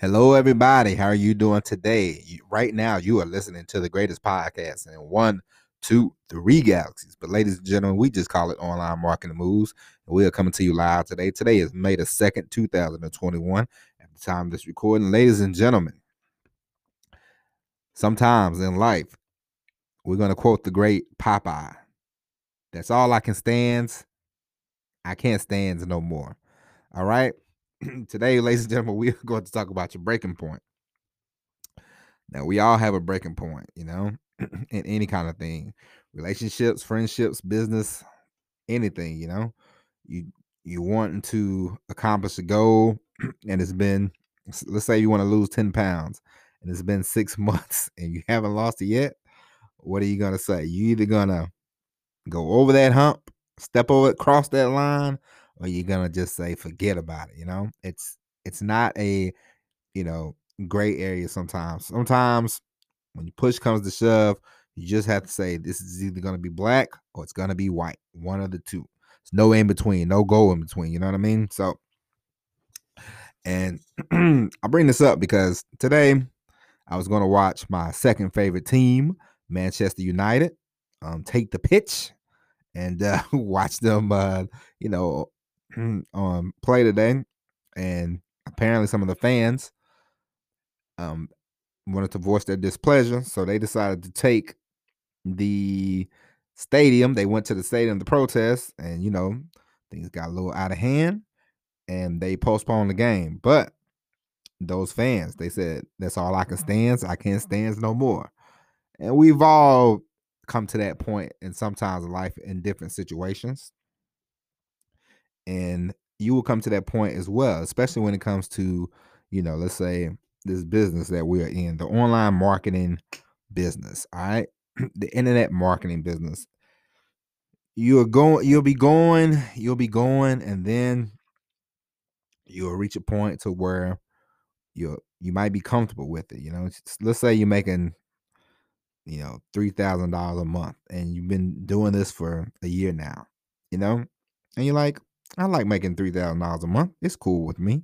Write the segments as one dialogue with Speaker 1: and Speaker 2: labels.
Speaker 1: Hello, everybody. How are you doing today? You, right now, you are listening to the greatest podcast in one, two, three galaxies. But, ladies and gentlemen, we just call it Online Marketing Moves. And we are coming to you live today. Today is May the 2nd, 2021. At the time of this recording, ladies and gentlemen, sometimes in life, we're going to quote the great Popeye. That's all I can stand. I can't stand no more. All right. Today, ladies and gentlemen, we are going to talk about your breaking point. Now, we all have a breaking point, you know, in any kind of thing relationships, friendships, business, anything, you know. You you wanting to accomplish a goal, and it's been let's say you want to lose 10 pounds, and it's been six months and you haven't lost it yet. What are you gonna say? You either gonna go over that hump, step over it, cross that line, or you're gonna just say forget about it. You know, it's it's not a you know gray area sometimes. Sometimes when you push comes to shove, you just have to say this is either gonna be black or it's gonna be white. One of the two. It's no in between, no go in between. You know what I mean? So, and I bring this up because today I was to watch my second favorite team, Manchester United, um, take the pitch and uh, watch them, uh, you know, um, play today. And apparently, some of the fans um, wanted to voice their displeasure, so they decided to take the stadium. They went to the stadium to protest, and you know, things got a little out of hand, and they postponed the game. But those fans, they said, "That's all I can stand. I can't stand no more." And we've all come to that point in sometimes life in different situations. And you will come to that point as well, especially when it comes to, you know, let's say this business that we're in, the online marketing business. All right. the internet marketing business. You're going, you'll be going, you'll be going, and then you'll reach a point to where you you might be comfortable with it. You know, let's say you're making you know, three thousand dollars a month, and you've been doing this for a year now, you know, and you're like, I like making three thousand dollars a month. It's cool with me.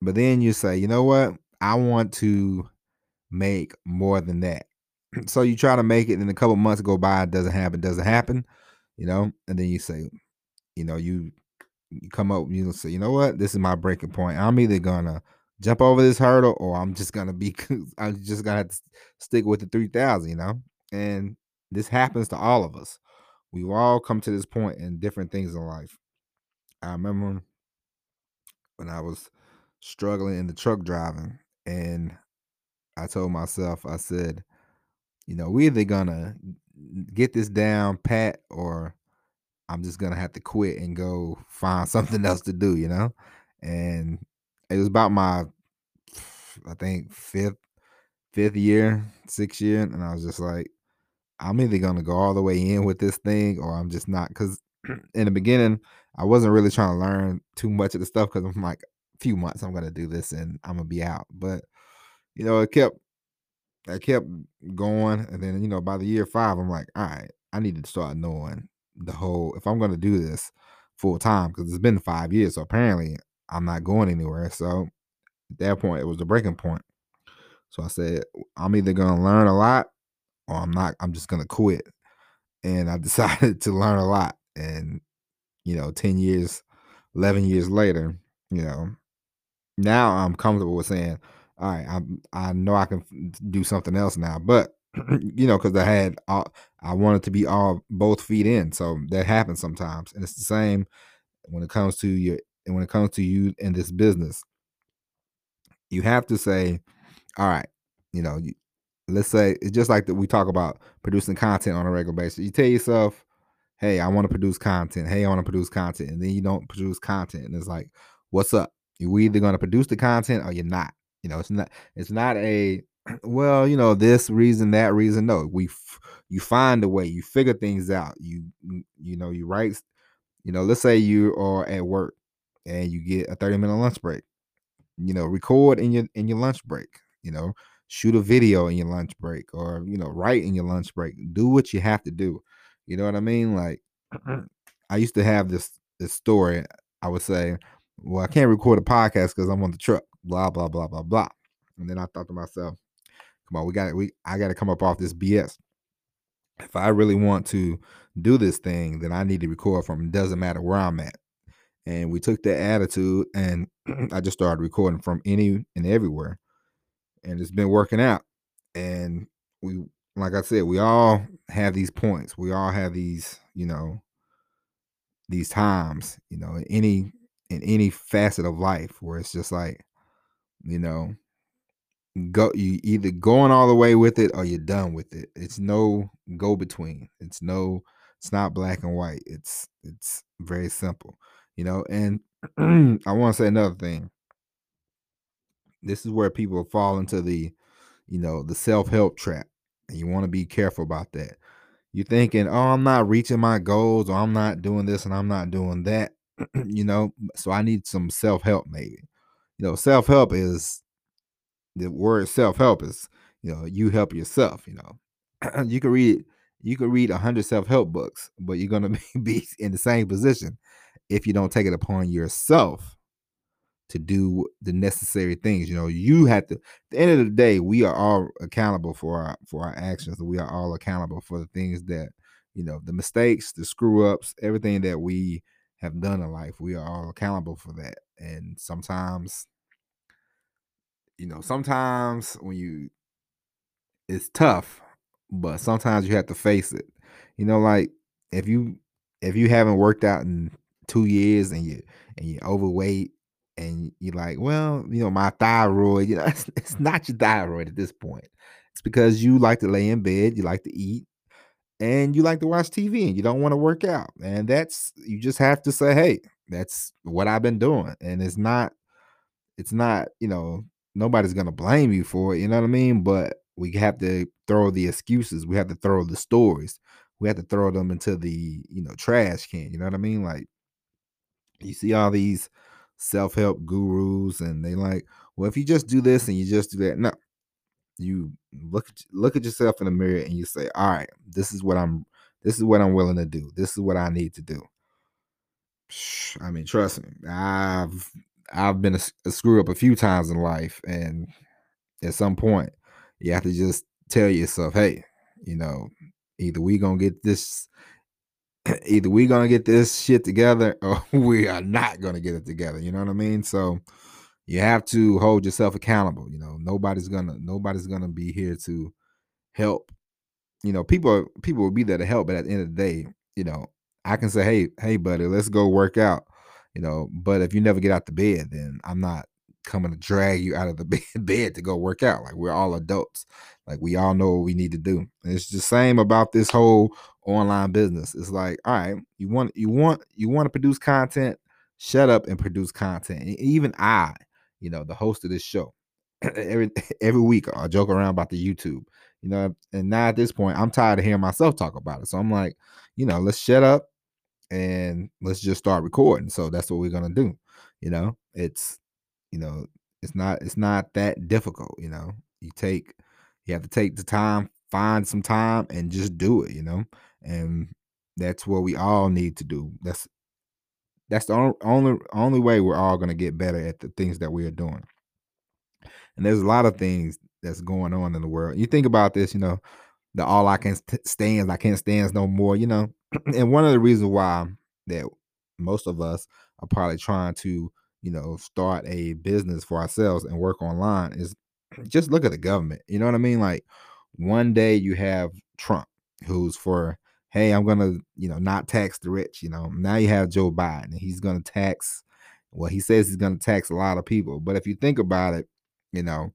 Speaker 1: But then you say, you know what? I want to make more than that. so you try to make it, and a couple months go by, it doesn't happen, doesn't happen, you know, and then you say, you know, you you come up, and you say, you know what? This is my breaking point. I'm either gonna jump over this hurdle or I'm just gonna be I'm just gonna have to stick with the 3000, you know? And this happens to all of us. We've all come to this point in different things in life. I remember when I was struggling in the truck driving and I told myself, I said, you know, we're either gonna get this down pat or I'm just gonna have to quit and go find something else to do, you know? And it was about my I think fifth fifth year, sixth year, and I was just like, I'm either gonna go all the way in with this thing or I'm just not. Because in the beginning, I wasn't really trying to learn too much of the stuff because I'm like, a few months I'm gonna do this and I'm gonna be out. But you know, it kept I kept going, and then you know, by the year five, I'm like, all right, I need to start knowing the whole. If I'm gonna do this full time, because it's been five years, so apparently I'm not going anywhere. So at that point, it was the breaking point. So I said, I'm either gonna learn a lot or I'm not, I'm just gonna quit. And I decided to learn a lot. And, you know, 10 years, 11 years later, you know, now I'm comfortable with saying, all right, I'm, I know I can do something else now. But, you know, because I had, all, I wanted to be all both feet in. So that happens sometimes. And it's the same when it comes to your, and when it comes to you in this business you have to say, all right, you know, you, let's say it's just like that we talk about producing content on a regular basis. You tell yourself, hey, I want to produce content. Hey, I want to produce content. And then you don't produce content. And it's like, what's up? You're either going to produce the content or you're not. You know, it's not it's not a well, you know, this reason, that reason. No, we f- you find a way, you figure things out. You you know, you write, you know, let's say you are at work and you get a 30 minute lunch break you know record in your in your lunch break you know shoot a video in your lunch break or you know write in your lunch break do what you have to do you know what i mean like i used to have this this story i would say well i can't record a podcast because i'm on the truck blah blah blah blah blah. And then I thought to myself, come on, we got we I got to come up off this BS. If I really want to do this thing, then I need to record from. It doesn't matter where I'm at. And we took that attitude, and I just started recording from any and everywhere, and it's been working out. And we, like I said, we all have these points. We all have these, you know, these times, you know, in any in any facet of life where it's just like, you know, go you either going all the way with it or you're done with it. It's no go between. It's no it's not black and white. It's it's very simple. You know, and I want to say another thing. This is where people fall into the, you know, the self-help trap. And you want to be careful about that. You're thinking, oh, I'm not reaching my goals, or I'm not doing this and I'm not doing that. you know, so I need some self-help, maybe. You know, self-help is the word self-help is you know you help yourself you know you can read you can read a 100 self-help books but you're to be in the same position if you don't take it upon yourself to do the necessary things you know you have to at the end of the day we are all accountable for our for our actions we are all accountable for the things that you know the mistakes the screw ups everything that we have done in life we are all accountable for that and sometimes you know, sometimes when you it's tough, but sometimes you have to face it. You know, like if you if you haven't worked out in two years and you and you're overweight and you're like, well, you know, my thyroid, you know, it's, it's not your thyroid at this point. It's because you like to lay in bed, you like to eat, and you like to watch TV and you don't want to work out. And that's you just have to say, hey, that's what I've been doing. And it's not, it's not, you know, nobody's gonna blame you for it, you know what I mean? But we have to throw the excuses, we have to throw the stories, we have to throw them into the you know trash can, you know what I mean? Like you see all these self-help gurus and they like, well, if you just do this and you just do that, no. You look look at yourself in the mirror and you say, all right, this is what I'm this is what I'm willing to do. This is what I need to do. I mean, trust me, I've I've been a, a screw up a few times in life, and at some point, you have to just tell yourself, "Hey, you know, either we gonna get this, either we gonna get this shit together, or we are not gonna get it together." You know what I mean? So you have to hold yourself accountable. You know, nobody's gonna nobody's gonna be here to help. You know, people people will be there to help, but at the end of the day, you know, I can say, "Hey, hey, buddy, let's go work out." you know. But if you never get out the bed, then I'm not coming to drag you out of the bed to go work out. Like we're all adults. Like we all know what we need to do. And it's the same about this whole online business. It's like, all right, you want you want you want to produce content, shut up and produce content. And even I, you know, the host of this show, every every week I joke around about the YouTube. You know, and now at this point, I'm tired of hearing myself talk about it. So I'm like, you know, let's shut up and let's just start recording. So that's what we're gonna do. You know, it's you know, it's not it's not that difficult, you know. You take you have to take the time, find some time and just do it, you know. And that's what we all need to do. That's that's the only only way we're all going to get better at the things that we are doing. And there's a lot of things that's going on in the world. You think about this, you know, the all I can stand, I can't stand no more, you know. and one of the reasons why that most of us are probably trying to, you know, start a business for ourselves and work online is just look at the government. You know what I mean? Like one day you have Trump who's for hey, I'm gonna, you know, not tax the rich. You know, now you have Joe Biden, and he's gonna tax. Well, he says he's gonna tax a lot of people, but if you think about it, you know,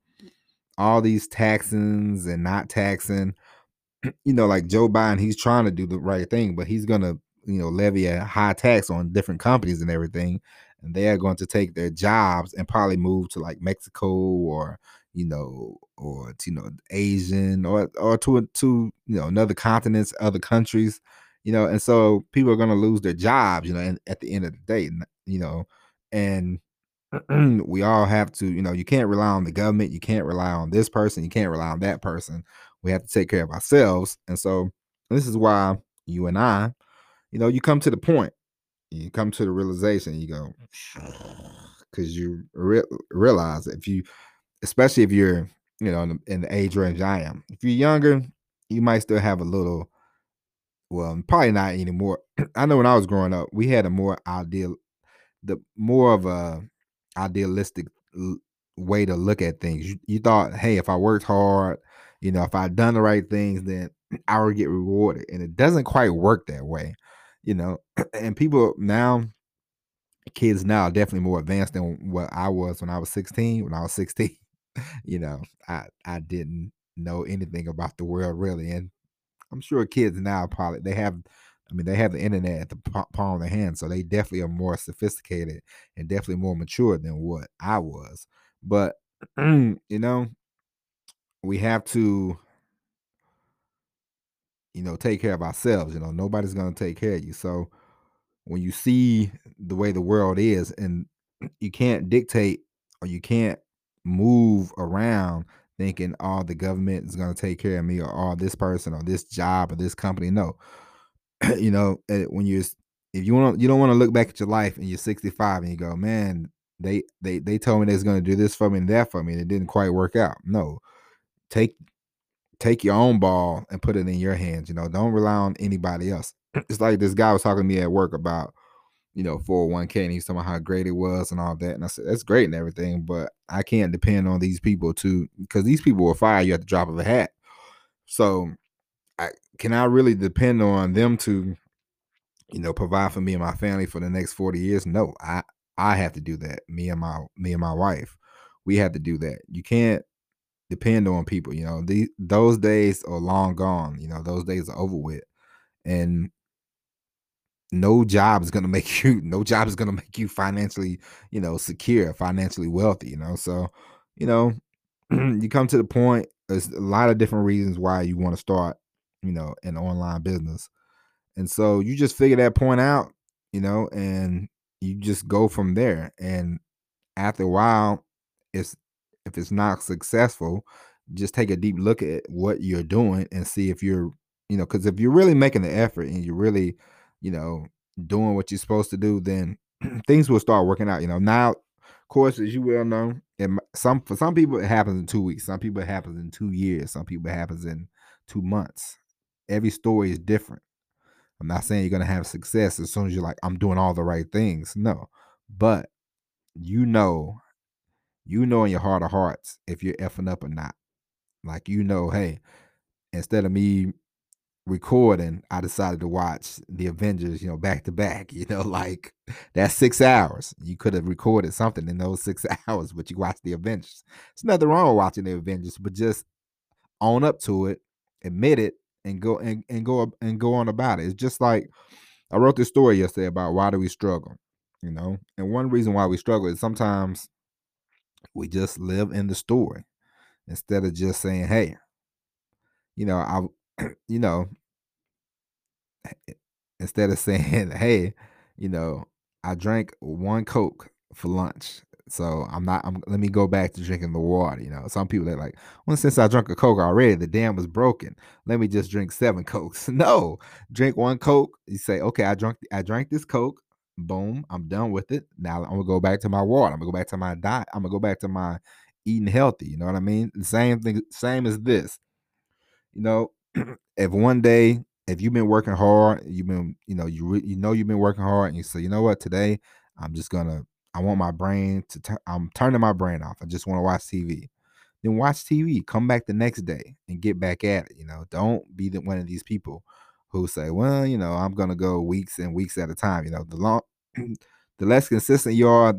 Speaker 1: all these taxings and not taxing you know, like Joe Biden, he's trying to do the right thing, but he's gonna, you know, levy a high tax on different companies and everything, and they are going to take their jobs and probably move to like Mexico or you know, or to, you know, Asian or or to to you know another continents, other countries, you know, and so people are going to lose their jobs, you know, and at the end of the day, you know, and we all have to, you know, you can't rely on the government, you can't rely on this person, you can't rely on that person we have to take care of ourselves. And so this is why you and I, you know, you come to the point, you come to the realization, you go, because you re- realize if you, especially if you're, you know, in the, in the age range I am, if you're younger, you might still have a little. Well, probably not anymore. I know when I was growing up, we had a more ideal, the more of a idealistic l- way to look at things. You, you thought, hey, if I worked hard, you know, if I'd done the right things, then I would get rewarded. And it doesn't quite work that way, you know. And people now, kids now are definitely more advanced than what I was when I was 16. When I was 16, you know, I I didn't know anything about the world really. And I'm sure kids now probably they have I mean, they have the internet at the palm of their hand, so they definitely are more sophisticated and definitely more mature than what I was. But you know, we have to, you know, take care of ourselves. You know, nobody's gonna take care of you. So when you see the way the world is, and you can't dictate or you can't move around thinking, "Oh, the government is gonna take care of me," or "Oh, this person or this job or this company." No, you know, eh, when you're if you want to, you don't want to look back at your life and you're 65 and you go, man, they they they told me they was going to do this for me and that for me, and it didn't quite work out. No, take take your own ball and put it in your hands. You know, don't rely on anybody else. It's like this guy was talking to me at work about you know 401k and he's talking about how great it was and all that, and I said that's great and everything, but I can't depend on these people to because these people will fire you at the drop of a hat. So I can I really depend on them to you know, provide for me and my family for the next 40 years. No, I I have to do that. Me and my me and my wife. We have to do that. You can't depend on people, you know. The those days are long gone, you know, those days are over with. And no job is gonna make you no job is gonna make you financially, you know, secure, financially wealthy, you know. So, you know, you come to the point, there's a lot of different reasons why you want to start, you know, an online business and so you just figure that point out, you know, and you just go from there. And after a while, it's if it's not successful, just take a deep look at what you're doing and see if you're, you know, because if you're really making the effort and you're really, you know, doing what you're supposed to do, then things will start working out. You know, now, of course, as you well know, and some for some people it happens in two weeks, some people it happens in two years, some people it happens in two months. Every story is different I'm not saying you're gonna have success as soon as you're like, I'm doing all the right things. No. But you know, you know in your heart of hearts if you're effing up or not. Like you know, hey, instead of me recording, I decided to watch the Avengers, you know, back to back. You know, like that's six hours. You could have recorded something in those six hours, but you watched the Avengers. There's nothing wrong with watching the Avengers, but just own up to it, admit it, and go and, and go and go on about it. It's just like I wrote this story yesterday about why do we struggle, you know? And one reason why we struggle is sometimes we just live in the story instead of just saying, "Hey, you know, I you know, instead of saying, "Hey, you know, I drank one Coke for lunch." So I'm not. I'm. Let me go back to drinking the water. You know, some people they're like, "Well, since I drank a Coke already, the dam was broken. Let me just drink seven Cokes." No, drink one Coke. You say, "Okay, I drank. I drank this Coke. Boom, I'm done with it. Now I'm gonna go back to my water. I'm gonna go back to my diet. I'm gonna go back to my eating healthy. You know what I mean? The same thing. Same as this. You know, if one day, if you've been working hard, you've been, you know, you re- you know you've been working hard, and you say, you know what, today I'm just gonna, I want my brain to, tu- I'm turning my brain off. I just want to watch TV. Then watch TV. Come back the next day and get back at it. You know, don't be the, one of these people who say, well, you know, I'm gonna go weeks and weeks at a time. You know, the long, the less consistent you are,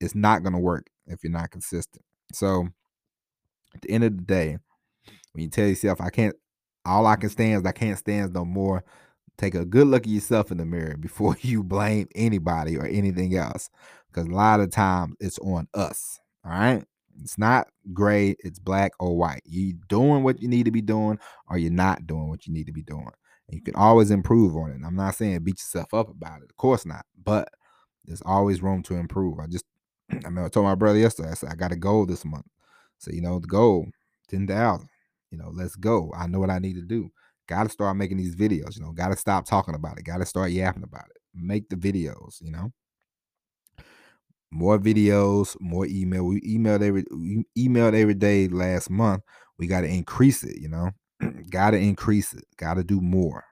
Speaker 1: it's not gonna work if you're not consistent. So at the end of the day when you tell yourself, I can't, all I can mm-hmm. stand is I can't stand no more. Take a good look at yourself in the mirror before you blame anybody or anything else. Because a lot of times it's on us. All right. It's not gray, it's black or white. You doing what you need to be doing, or you're not doing what you need to be doing. You can always improve on it. I'm not saying beat yourself up about it. Of course not. But there's always room to improve. I just I mean I told my brother yesterday, I said, I got a goal this month. So, you know, the goal, 10,000. You know, let's go. I know what I need to do. Got to start making these videos. You know, got to stop talking about it. Got to start yapping about it. Make the videos. You know, more videos, more email. We emailed every we emailed every day last month. We got to increase it, you know. got to increase it. Got to do more.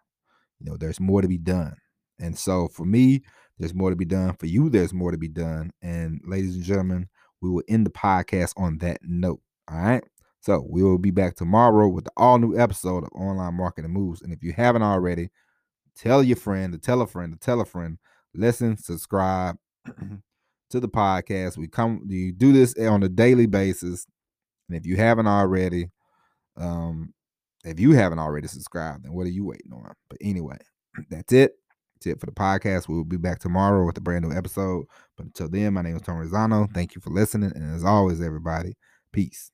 Speaker 1: You know, there's more to be done. And so for me, there's more to be done. For you, there's more to be done. And ladies and gentlemen, we will end the podcast on that note. All right. So we will be back tomorrow with the all new episode of Online Marketing Moves. And if you haven't already, tell your friend to tell a friend to tell a friend. Listen, subscribe to the podcast. We come, you do this on a daily basis. And if you haven't already, um, if you haven't already subscribed, then what are you waiting on? But anyway, that's it. That's it for the podcast. We will be back tomorrow with a brand new episode. But until then, my name is Tom Rosano. Thank you for listening. And as always, everybody, peace.